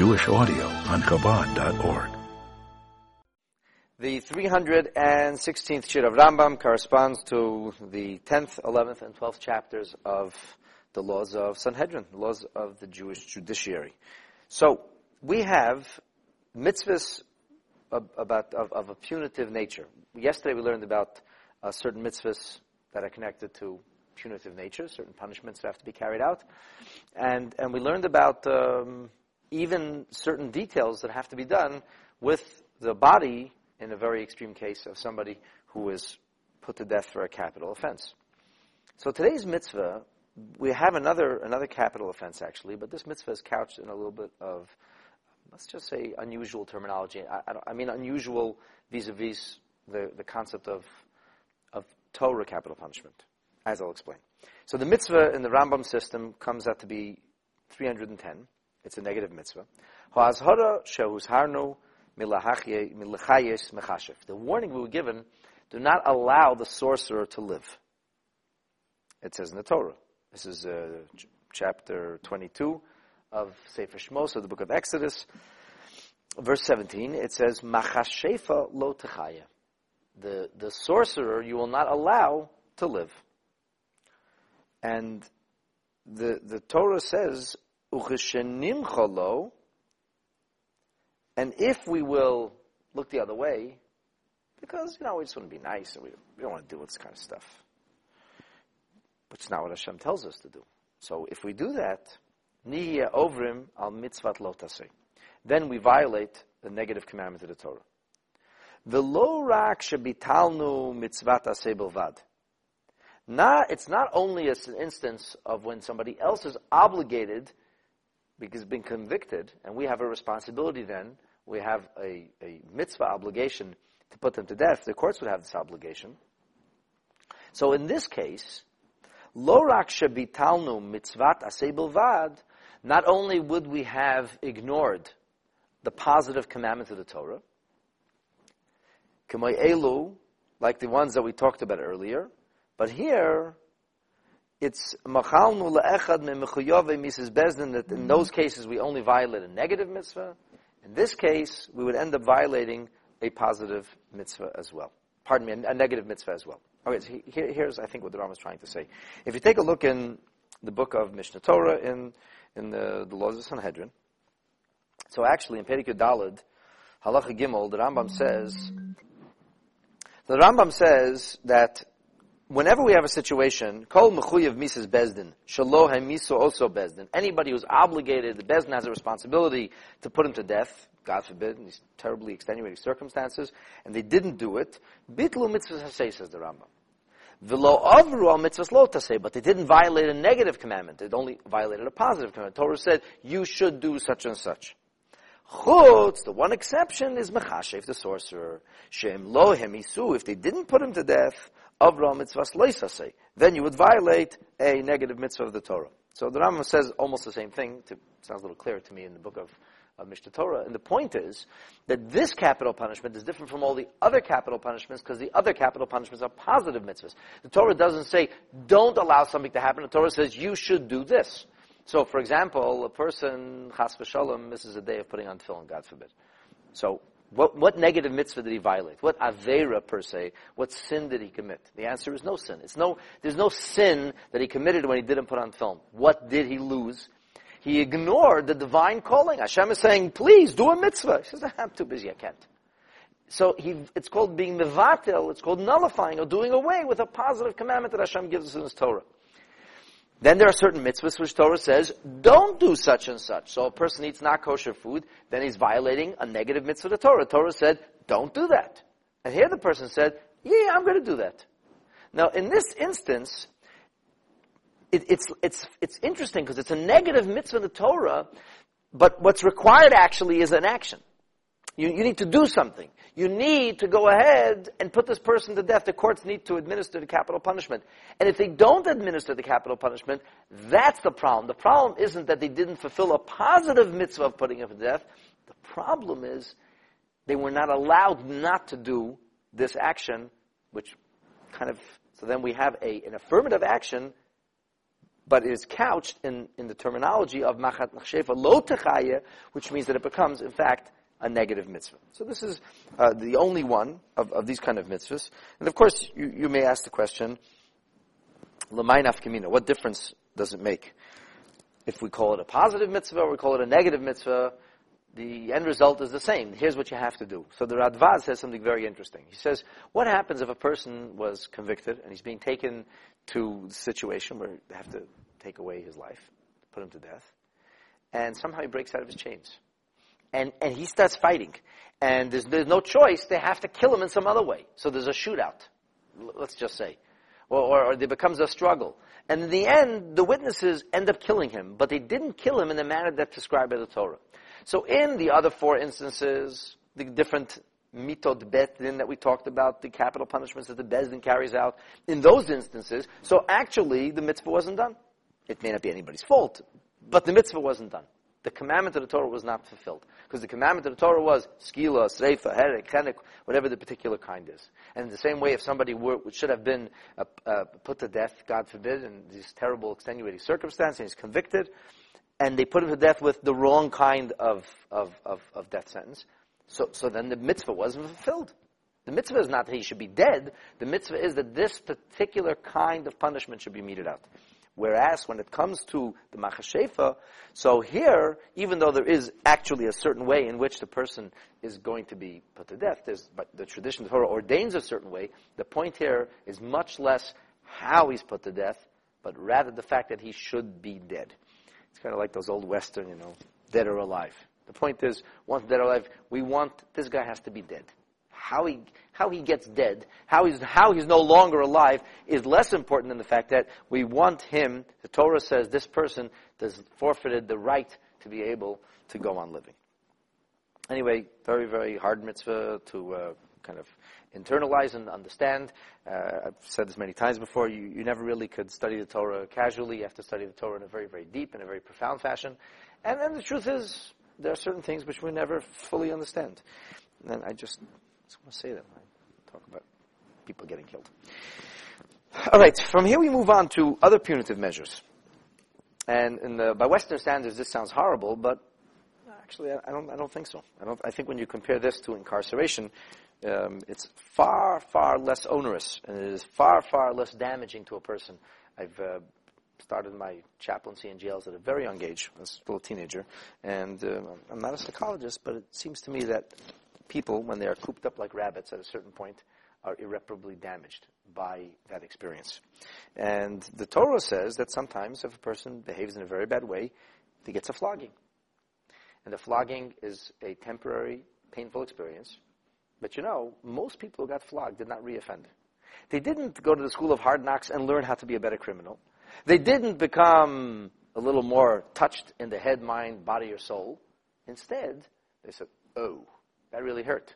Jewish audio on Chabad.org. The 316th Shiur of Rambam corresponds to the 10th, 11th, and 12th chapters of the laws of Sanhedrin, laws of the Jewish judiciary. So, we have mitzvahs of, about, of, of a punitive nature. Yesterday we learned about uh, certain mitzvahs that are connected to punitive nature, certain punishments that have to be carried out. And, and we learned about um, even certain details that have to be done with the body in a very extreme case of somebody who is put to death for a capital offense. So today's mitzvah, we have another, another capital offense actually, but this mitzvah is couched in a little bit of, let's just say, unusual terminology. I, I, I mean unusual vis-a-vis the, the concept of, of Torah capital punishment, as I'll explain. So the mitzvah in the Rambam system comes out to be 310. It's a negative mitzvah. The warning we were given, do not allow the sorcerer to live. It says in the Torah. This is uh, ch- chapter 22 of Sefer Shmos, of the book of Exodus. Verse 17, it says, Machashefa lo. The, the sorcerer you will not allow to live. And the, the Torah says, Ucheshenim cholo, and if we will look the other way, because, you know, we just want to be nice and we, we don't want to do this kind of stuff. But it's not what Hashem tells us to do. So if we do that, nihya ovrim al mitzvat lotase, then we violate the negative commandment of the Torah. The lo rak shebitalnu mitzvat bilvad. Not, it's not only an instance of when somebody else is obligated because been convicted, and we have a responsibility then, we have a, a mitzvah obligation to put them to death, the courts would have this obligation. So in this case, lorak shebitalnu mitzvat aseh bilvad, not only would we have ignored the positive commandments of the Torah, elu, like the ones that we talked about earlier, but here, it's machalnu le'echad me'mechuyove misas bezdin that in those cases we only violate a negative mitzvah. In this case, we would end up violating a positive mitzvah as well. Pardon me, a, negative mitzvah as well. Okay, so here, here's I think what the Ram is trying to say. If you take a look in the book of Mishnah Torah in in the, the laws of Sanhedrin, so actually in Perikut Dalad, Halacha Gimel, the Rambam says the Rambam says that whenever we have a situation, kol mechuyev misas bezdin, shaloh miso also bezdin. Anybody who's obligated, the bezdin has a responsibility to put him to death. God forbid, in these terribly extenuating circumstances, and they didn't do it. Bitlu mitzvahs hasei, says the Rambam. V'lo avru al mitzvahs lo tasei, but they didn't violate a negative commandment. They only violated a positive commandment. Torah said, you should do such and such. Chutz, the one exception is Mechashev, the sorcerer. Shem lo hemisu, if they didn't put him to death, Avram mitzvahs loisase, then you would violate a negative mitzvah of the Torah. So the Rambam says almost the same thing. To, sounds a little clearer to me in the book of, of Mishnah Torah. And the point is that this capital punishment is different from all the other capital punishments because the other capital punishments are positive mitzvahs. The Torah doesn't say don't allow something to happen. The Torah says you should do this. So, for example, a person chas v'shalom misses a day of putting on tefillin, God forbid. So what, what negative mitzvah did he violate? What avera per se? What sin did he commit? The answer is no sin. It's no, there's no sin that he committed when he didn't put on tefillin. What did he lose? He ignored the divine calling. Hashem is saying, please do a mitzvah. He says, I'm too busy, I can't. So he, it's called being mevatel, it's called nullifying or doing away with a positive commandment that Hashem gives us in His Torah. Then there are certain mitzvahs which Torah says, don't do such and such. So a person eats not kosher food, then he's violating a negative mitzvah of the Torah. Torah said, don't do that. And here the person said, yeah, I'm going to do that. Now, in this instance, it, it's, it's, it's interesting because it's a negative mitzvah of the Torah, but what's required actually is an action. You, you need to do something. You need to go ahead and put this person to death. The courts need to administer the capital punishment. And if they don't administer the capital punishment, that's the problem. The problem isn't that they didn't fulfill a positive mitzvah of putting him to death. The problem is they were not allowed not to do this action, which kind of, so then we have a, an affirmative action but it is couched in, in the terminology of machat machshefa lo which means that it becomes, in fact, a negative mitzvah. So this is uh, the only one of, of these kind of mitzvahs. And of course, you, you may ask the question, l'maynaf kamina, what difference does it make? If we call it a positive mitzvah or we call it a negative mitzvah, the end result is the same. Here's what you have to do. So the Radvaz says something very interesting. He says, what happens if a person was convicted and he's being taken to the situation where they have to take away his life, put him to death, and somehow he breaks out of his chains. And, and he starts fighting. And there's, there's no choice. They have to kill him in some other way. So there's a shootout, let's just say. Or, or, or there becomes a struggle. And in the end, the witnesses end up killing him, but they didn't kill him in the manner that's described by the Torah. So in the other four instances, the different mitod betin that we talked about, the capital punishments that the bezdin carries out, in those instances, so actually the mitzvah wasn't done. It may not be anybody's fault, but the mitzvah wasn't done. The commandment of the Torah was not fulfilled. Because the commandment of the Torah was skila, sreifa, herek, chenek, whatever the particular kind is. And in the same way, if somebody were, should have been uh, uh, put to death, God forbid, in these terrible extenuating circumstances, and he's convicted, and they put him to death with the wrong kind of, of, of, of death sentence. So, so then the mitzvah wasn't fulfilled. The mitzvah is not that he should be dead. The mitzvah is that this particular kind of punishment should be meted out. Whereas when it comes to the machashefa, so here, even though there is actually a certain way in which the person is going to be put to death, but the tradition of Torah ordains a certain way, the point here is much less how he's put to death, but rather the fact that he should be dead. It's kind of like those old Western, you know, dead or alive. The point is, once dead or alive, we want, this guy has to be dead. How he, how he gets dead, how he's, how he's no longer alive is less important than the fact that we want him, the Torah says this person has forfeited the right to be able to go on living. Anyway, very, very hard mitzvah to uh, kind of internalize and understand. Uh, I've said this many times before. You, you never really could study the Torah casually. You have to study the Torah in a very, very deep and a very profound fashion. And then the truth is, there are certain things which we never fully understand. And I just, just want to say that. I talk about people getting killed. All right, from here we move on to other punitive measures. And the, by Western standards, this sounds horrible, but actually, I, I, don't. I don't think so. I don't. I think when you compare this to incarceration, um, it's far, far less onerous, and it is far, far less damaging to a person. I've uh, started my chaplaincy in jails at a very young age. I was still a teenager, and uh, I'm not a psychologist, but it seems to me that people, when they are cooped up like rabbits at a certain point, are irreparably damaged by that experience. And the Torah says that sometimes if a person behaves in a very bad way, he gets a flogging. And the flogging is a temporary, painful experience but you know, most people who got flogged did not reoffend. They didn't go to the school of hard knocks and learn how to be a better criminal. They didn't become a little more touched in the head, mind, body, or soul. Instead, they said, oh, that really hurt.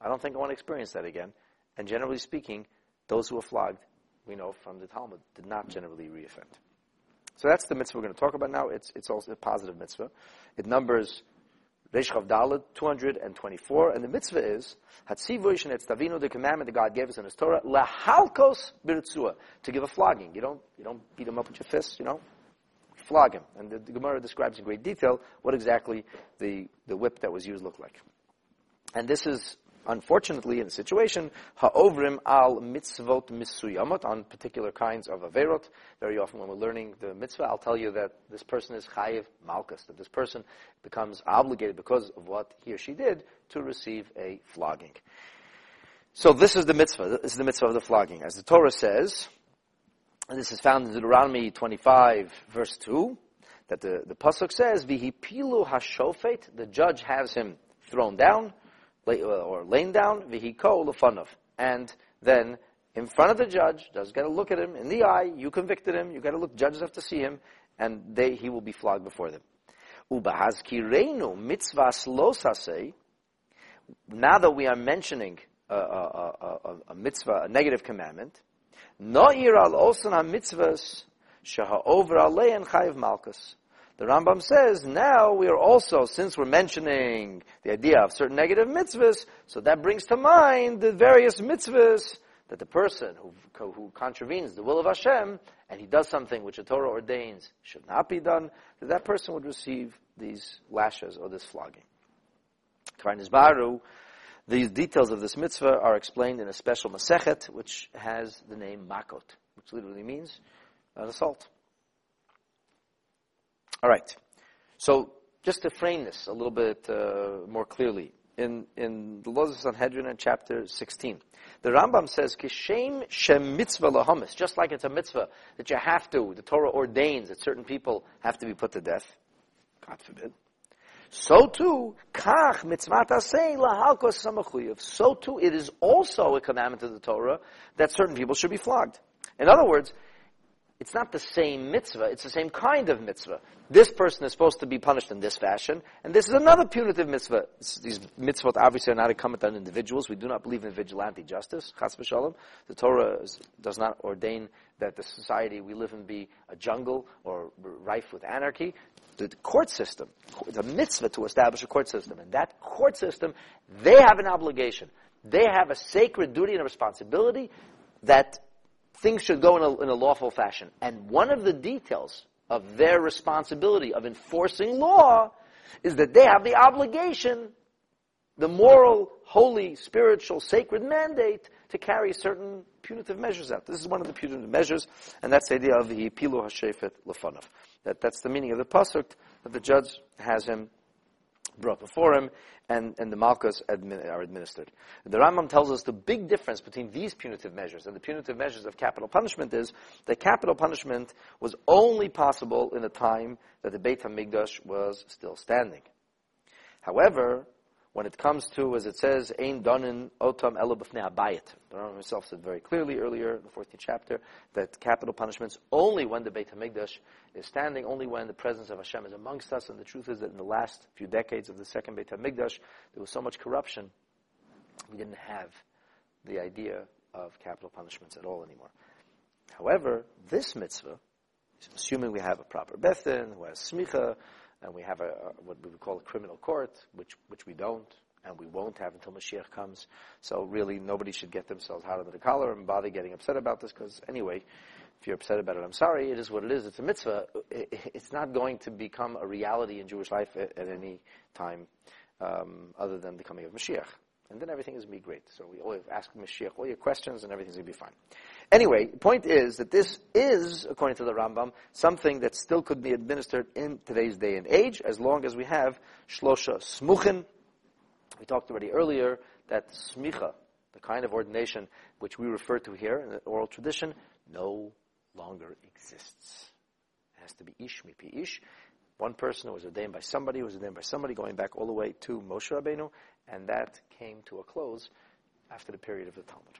I don't think I want to experience that again. And generally speaking, those who were flogged, we know from the Talmud, did not generally reoffend. So that's the mitzvah we're going to talk about now. It's, it's also a positive mitzvah. It numbers Reish Chav Dalet, 224, and the mitzvah is, Hatzivuish and Etztavinu, the commandment that God gave us in His Torah, Lahalkos Birtzua, to give a flogging. You don't, you don't beat him up with your fists, you know? Flog him. And the, the Gemara describes in great detail what exactly the, the whip that was used looked like. And this is unfortunately, in the situation, ha'ovrim al mitzvot misuyamot, on particular kinds of averot. Very often when we're learning the mitzvah, I'll tell you that this person is chayiv malchus, that this person becomes obligated because of what he or she did to receive a flogging. So this is the mitzvah. This is the mitzvah of the flogging. As the Torah says, and this is found in Deuteronomy 25, verse 2, that the, the Pasuk says, Vihipilu hashofet, the judge has him thrown down, Uh, or laying down, vihiko lefanov. And then in front of the judge, judge got to look at him in the eye. You convicted him. You got to look. Judges have to see him, and they he will be flogged before them. Ubahazkireinu mitzvahs losase. Now that we are mentioning a, a, a, a mitzvah, a negative commandment, no al osan mitzvahs shaha over alein chayiv malchus. The Rambam says, now we are also, since we're mentioning the idea of certain negative mitzvahs, so that brings to mind the various mitzvahs that the person who, who contravenes the will of Hashem and he does something which the Torah ordains should not be done, that that person would receive these lashes or this flogging. Baru, these details of this mitzvah are explained in a special Masechet, which has the name Makot, which literally means uh, an assault. All right. So, just to frame this a little bit uh, more clearly, in, in the laws of Sanhedrin in chapter 16. The Rambam says, Kishem shem mitzvah lahamis, just like it's a mitzvah that you have to, the Torah ordains that certain people have to be put to death. God forbid. So too, kach mitzvah asay lahalkos samachuyev. So too, it is also a commandment of the Torah that certain people should be flogged. In other words, it's not the same mitzvah, it's the same kind of mitzvah. This person is supposed to be punished in this fashion, and this is another punitive mitzvah. These mitzvot obviously are not incumbent on individuals. We do not believe in vigilante justice, chas v'shalom. The Torah is, does not ordain that the society we live in be a jungle or rife with anarchy. The court system, a mitzvah to establish a court system, and that court system, they have an obligation. They have a sacred duty and a responsibility that things should go in a, in a lawful fashion. And one of the details of their responsibility of enforcing law is that they have the obligation, the moral, holy, spiritual, sacred mandate to carry certain punitive measures out. This is one of the punitive measures, and that's the idea of the pilu hashefet lefanov. That, that's the meaning of the pasuk that the judge has him brought before him, and, and the malchus admin, are administered. The Rambam tells us the big difference between these punitive measures and the punitive measures of capital punishment is that capital punishment was only possible in a time that the Beit HaMikdash was still standing. However, when it comes to, as it says, Ein Donin Otam Elo B'fnei Abayit. The Rambam himself said very clearly earlier in the 14th chapter that capital punishments only when the Beit HaMikdash is standing, only when the presence of Hashem is amongst us. And the truth is that in the last few decades of the second Beit HaMikdash, there was so much corruption, we didn't have the idea of capital punishments at all anymore. However, this mitzvah, assuming we have a proper Beth Din, who has smicha, and we have a, what we would call a criminal court, which which we don't, and we won't have until Mashiach comes. So really, nobody should get themselves hot under the collar and bother getting upset about this, because anyway, if you're upset about it, I'm sorry. It is what it is. It's a mitzvah. It's not going to become a reality in Jewish life at, at any time um, other than the coming of Mashiach. And then everything is going to be great. So we always ask Mashiach all your questions and everything's going to be fine. Anyway, the point is that this is, according to the Rambam, something that still could be administered in today's day and age, as long as we have shlosha smuchin. We talked already earlier that smicha, the kind of ordination which we refer to here in the oral tradition, no longer exists. It has to be ish mipi ish. One person who was ordained by somebody, who was ordained by somebody, going back all the way to Moshe Rabbeinu, and that came to a close after the period of the Talmud.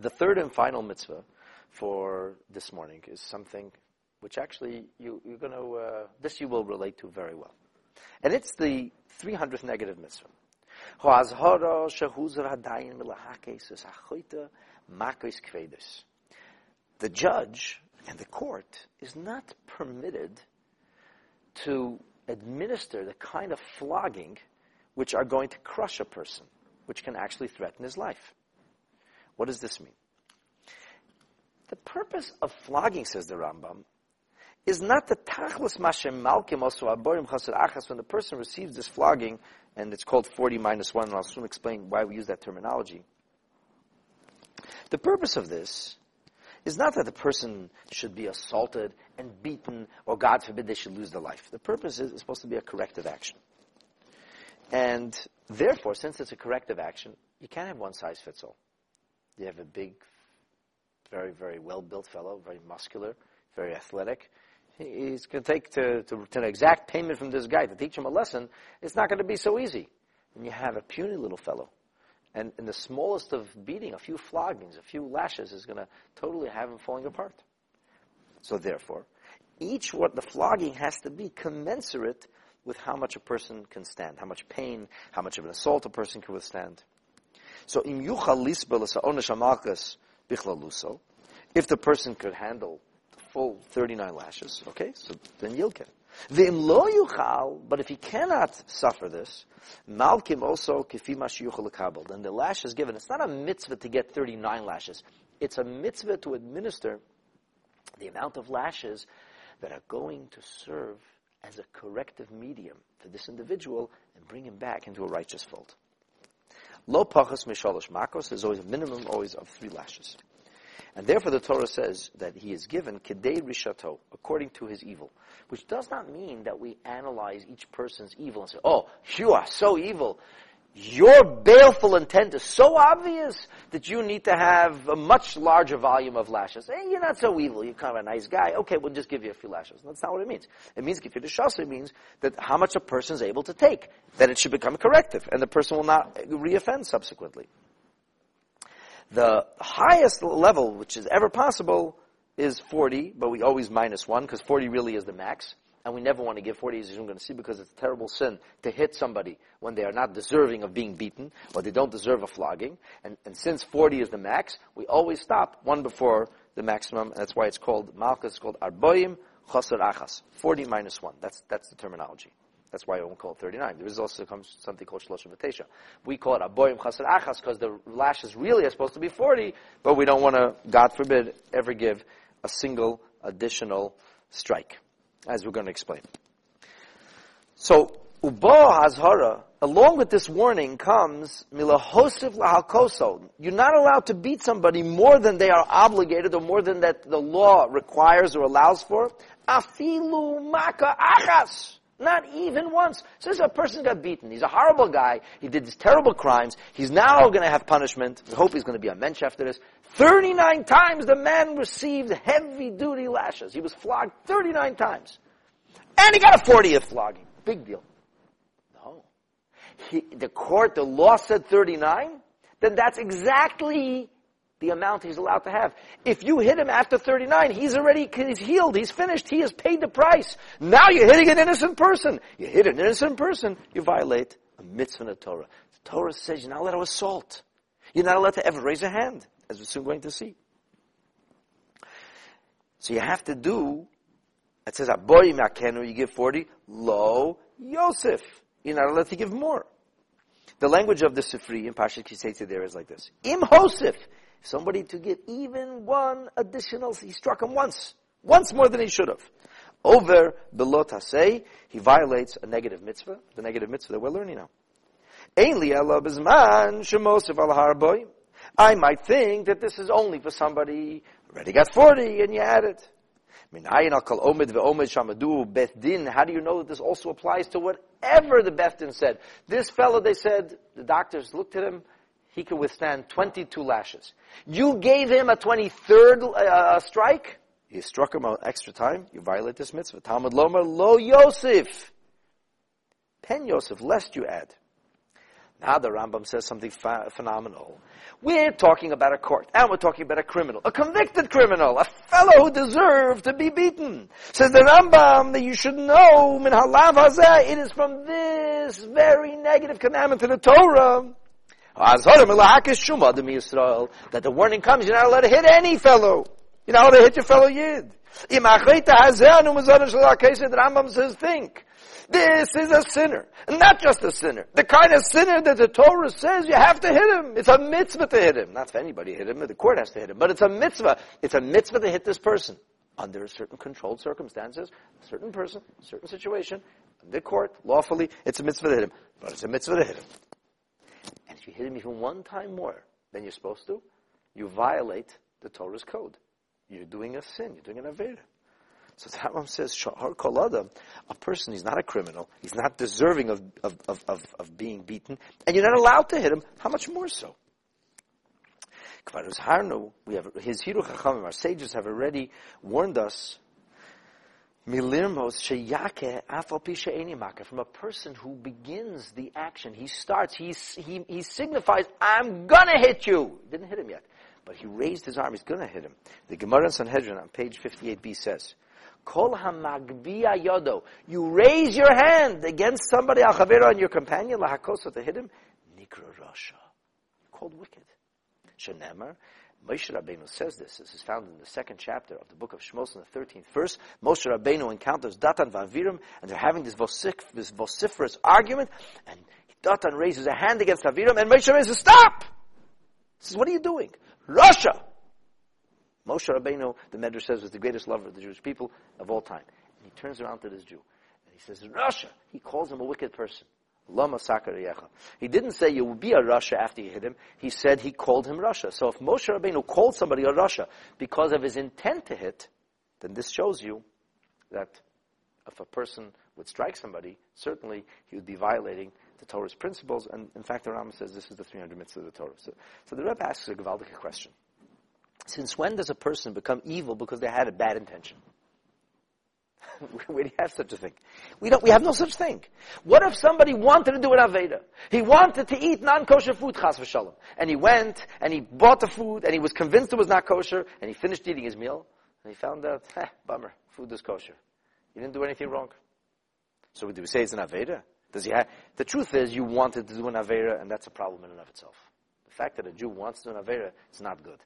The third and final mitzvah for this morning is something which actually you, are going to, uh, this you will relate to very well. And it's the 300th negative mitzvah. The judge and the court is not permitted to administer the kind of flogging which are going to crush a person, which can actually threaten his life. What does this mean? The purpose of flogging, says the Rambam, is not the tachlis mashem malkim also aborim chasar achas when the person receives this flogging, and it's called 40 minus 1, and I'll soon explain why we use that terminology. The purpose of this is not that the person should be assaulted and beaten, or God forbid they should lose their life. The purpose is supposed to be a corrective action. And therefore, since it's a corrective action, you can't have one size fits all. You have a big, very, very well built fellow, very muscular, very athletic. He's going to take to, to, to, an exact payment from this guy to teach him a lesson. It's not going to be so easy. And you have a puny little fellow. And in the smallest of beating, a few floggings, a few lashes is going to totally have him falling apart. So therefore, each what the flogging has to be commensurate with how much a person can stand, how much pain, how much of an assault a person can withstand. So im yuchal lisbel onesh amalchus if the person could handle the full 39 lashes, okay, so then yilkin. V'im lo yuchal, but if he cannot suffer this, malkim also kifi mashiyuchal lekabel. Then the lash is given. It's not a mitzvah to get 39 lashes. It's a mitzvah to administer the amount of lashes that are going to serve as a corrective medium for this individual and bring him back into a righteous fold. Lo pachas mishalosh makos, there's always a minimum always of three lashes. And therefore the Torah says that he is given kedei rishato, according to his evil. Which does not mean that we analyze each person's evil and say, oh, you are so evil. Your baleful intent is so obvious that you need to have a much larger volume of lashes. Hey, you're not so evil. You're kind of a nice guy. Okay, we'll just give you a few lashes. That's not what it means. It means shasa. It means that how much a person is able to take. That it should become corrective, and the person will not reoffend subsequently. The highest level, which is ever possible, is 40, but we always minus 1, because 40 really is the max. And we never want to give 40, as you're going to see, because it's a terrible sin to hit somebody when they are not deserving of being beaten, or they don't deserve a flogging. And, and since 40 is the max, we always stop one before the maximum, and that's why it's called, Malchus is called Arboim Chosar Achas. 40 minus 1. That's, that's the terminology. That's why I won't call it 39. There is also something called Shloshim V'Tesha. We call it Aboyim Chasar Achas because the lashes really are supposed to be 40, but we don't want to, God forbid, ever give a single additional strike, as we're going to explain. So, Ubo Hazhara, along with this warning comes Milahosif Lahalkoso. You're not allowed to beat somebody more than they are obligated or more than that the law requires or allows for. Afilu Maka Achas. Not even once. So this a person got beaten. He's a horrible guy. He did these terrible crimes. He's now going to have punishment. We hope he's going to be a mensch after this. 39 times the man received heavy duty lashes. He was flogged 39 times. And he got a 40th flogging. Big deal. No. He, the court, the law said 39, then that's exactly the amount he's allowed to have. If you hit him after 39, he's already, he's healed, he's finished, he has paid the price. Now you're hitting an innocent person. You hit an innocent person, you violate a mitzvah in the Torah. The Torah says you're not allowed to assault. You're not allowed to ever raise a hand, as we're soon going to see. So you have to do, it says, Aboy makenu, you give 40, lo Yosef. You're not allowed to give more. The language of the Sifri in Pashat Kiseta there is like this. Im Hosef somebody to give even one additional, he struck him once. Once more than he should have. Over below Tasei, he violates a negative mitzvah, the negative mitzvah that we're learning now. I might think that this is only for somebody already got 40 and you add it. How do you know that this also applies to whatever the Beth Din said? This fellow, they said, the doctors looked at him, he could withstand 22 lashes. You gave him a 23rd uh, strike, he struck him an extra time, you violate this mitzvah. Talmud Lomer, Lo Yosef. Pen Yosef, lest you add. Now the Rambam says something ph- phenomenal. We're talking about a court, and we're talking about a criminal, a convicted criminal, a fellow who deserved to be beaten. Says the Rambam that you should know, min halav hazeh, it is from this very negative commandment to the Torah that the warning comes, you're not allowed to hit any fellow. You're not allowed to hit your fellow Yid. The Rambam says, think. This is a sinner. And not just a sinner. The kind of sinner that the Torah says you have to hit him. It's a mitzvah to hit him. Not for anybody hit him, the court has to hit him. But it's a mitzvah. It's a mitzvah to hit this person. Under certain controlled circumstances, a certain person, a certain situation, the court, lawfully, it's a mitzvah to hit him. But it's a mitzvah to hit him you hit him even one time more than you're supposed to, you violate the Torah's code. You're doing a sin. You're doing an Avera. So the says, Shahar Kolada, a person, he's not a criminal. He's not deserving of, of, of, of, of being beaten. And you're not allowed to hit him. How much more so? We have his Hiru Chachamim, our sages have already warned us From a person who begins the action, he starts, he, he, he signifies, I'm gonna hit you. Didn't hit him yet. But he raised his arm, he's gonna hit him. The Gemara in Sanhedrin on page 58b says, Kol hamagbiya yodo. You raise your hand against somebody, al and your companion, lahakosa, to hit him. Nikra rasha. Called wicked. Shenemar. Moshe Rabbeinu says this. This is found in the second chapter of the book of Shmos in the 13th verse. Moshe Rabbeinu encounters Datan Vavirim, and they're having this, vocif- this vociferous argument, and Datan raises a hand against Aviram, and Moshe says, stop! He says, what are you doing? Rasha! Moshe Rabbeinu, the Medrash says, was the greatest lover of the Jewish people of all time. And he turns around to this Jew, and he says, Rasha! He calls him a wicked person. Lama He didn't say you will be a Rasha after you hit him. He said he called him Rasha. So if Moshe Rabbeinu called somebody a Rasha because of his intent to hit, then this shows you that if a person would strike somebody, certainly he would be violating the Torah's principles. And in fact, the Rambam says this is the 300 mitzvahs of the Torah. So, so the Rebbe asks a Gavaldic question. Since when does a person become evil because they had a bad intention? Where do have such a thing? We don't, we have no such thing. What if somebody wanted to do an Avera? He wanted to eat non-kosher food, chas v'shalom. And he went, and he bought the food, and he was convinced it was not kosher, and he finished eating his meal, and he found out, eh, bummer, food is kosher. He didn't do anything wrong. So do we say it's an Avera? Does he have, the truth is you wanted to do an Avera, and that's a problem in and of itself. The fact that a Jew wants to do an Avera, it's not good.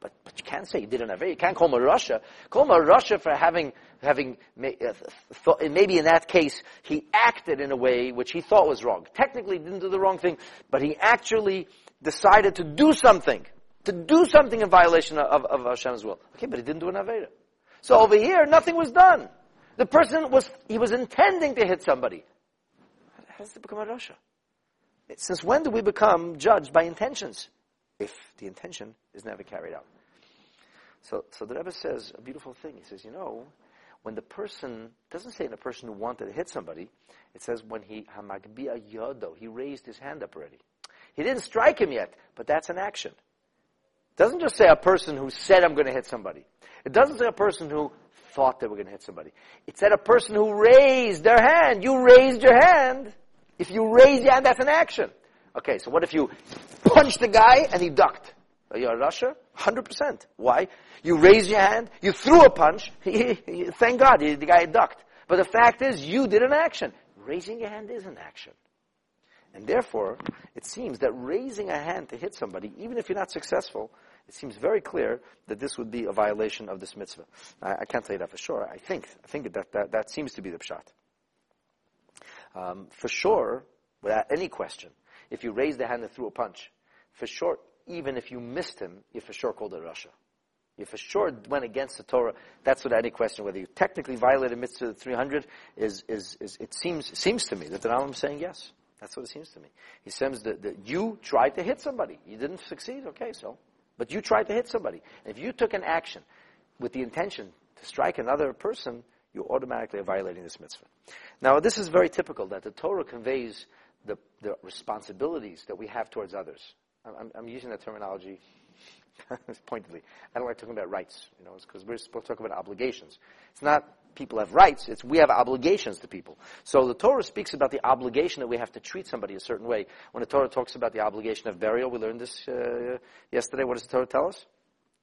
But, but you can't say he did an Avera. You can't call him a Rasha. Call him a Rasha for having, having uh, thought, maybe in that case, he acted in a way which he thought was wrong. Technically, didn't do the wrong thing, but he actually decided to do something. To do something in violation of, of Hashem's will. Okay, but he didn't do an Avera. So over here, nothing was done. The person was, he was intending to hit somebody. How does it become a Rasha? Since when do we become judged by intentions? If the intention is never carried out. So, so the Rebbe says a beautiful thing. He says, you know, when the person, doesn't say the person who wanted to hit somebody, it says when he, hamagbiya yodo, he raised his hand up already. He didn't strike him yet, but that's an action. It doesn't just say a person who said, I'm going to hit somebody. It doesn't say a person who thought they were going to hit somebody. It said a person who raised their hand. You raised your hand. If you raise your hand, that's an action. Okay, so what if you punched the guy and he ducked? Are you a Rasha? 100%. Why? You raised your hand, you threw a punch, thank God, the guy ducked. But the fact is, you did an action. Raising your hand is an action. And therefore, it seems that raising a hand to hit somebody, even if you're not successful, it seems very clear that this would be a violation of this mitzvah. I, I can't say that for sure. I think, I think that, that, that seems to be the pshat. Um, for sure, without any question, if you raised the hand and threw a punch, for sure, even if you missed him, you for sure called it Rasha. You for sure went against the Torah. That's without any question. Whether you technically violated mitzvah 300 is, is, is it seems, seems to me that the Rambam is saying yes. That's what it seems to me. He says that, that you tried to hit somebody. You didn't succeed. Okay, so. But you tried to hit somebody. if you took an action with the intention to strike another person, you automatically are violating this mitzvah. Now, this is very typical that the Torah conveys the, the responsibilities that we have towards others. I'm, I'm using that terminology pointedly. I don't like talking about rights, you know, because we're supposed to talk about obligations. It's not people have rights, it's we have obligations to people. So the Torah speaks about the obligation that we have to treat somebody a certain way. When the Torah talks about the obligation of burial, we learned this uh, yesterday. What does the Torah tell us?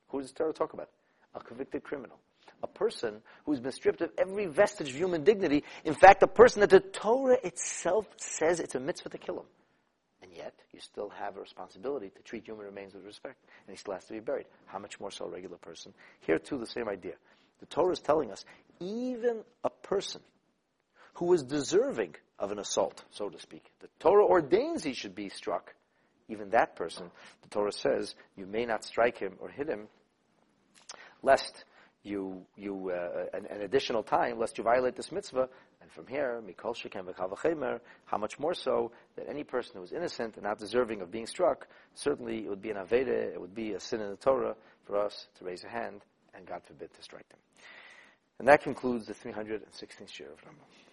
Who does the Torah talk about? A convicted criminal a person who's been stripped of every vestige of human dignity. In fact, a person that the Torah itself says it's a mitzvah to kill him. And yet, you still have a responsibility to treat human remains with respect, and he still has to be buried. How much more so a regular person? Here, too, the same idea. The Torah is telling us, even a person who is deserving of an assault, so to speak, the Torah ordains he should be struck. Even that person, the Torah says, you may not strike him or hit him, lest you, you, uh, an, an, additional time lest you violate this mitzvah. And from here, mikol shekem v'chavachemer, how much more so that any person who is innocent and not deserving of being struck, certainly it would be an avera, it would be a sin in the Torah for us to raise a hand and God forbid to strike them. And that concludes the 316th year of Rambam.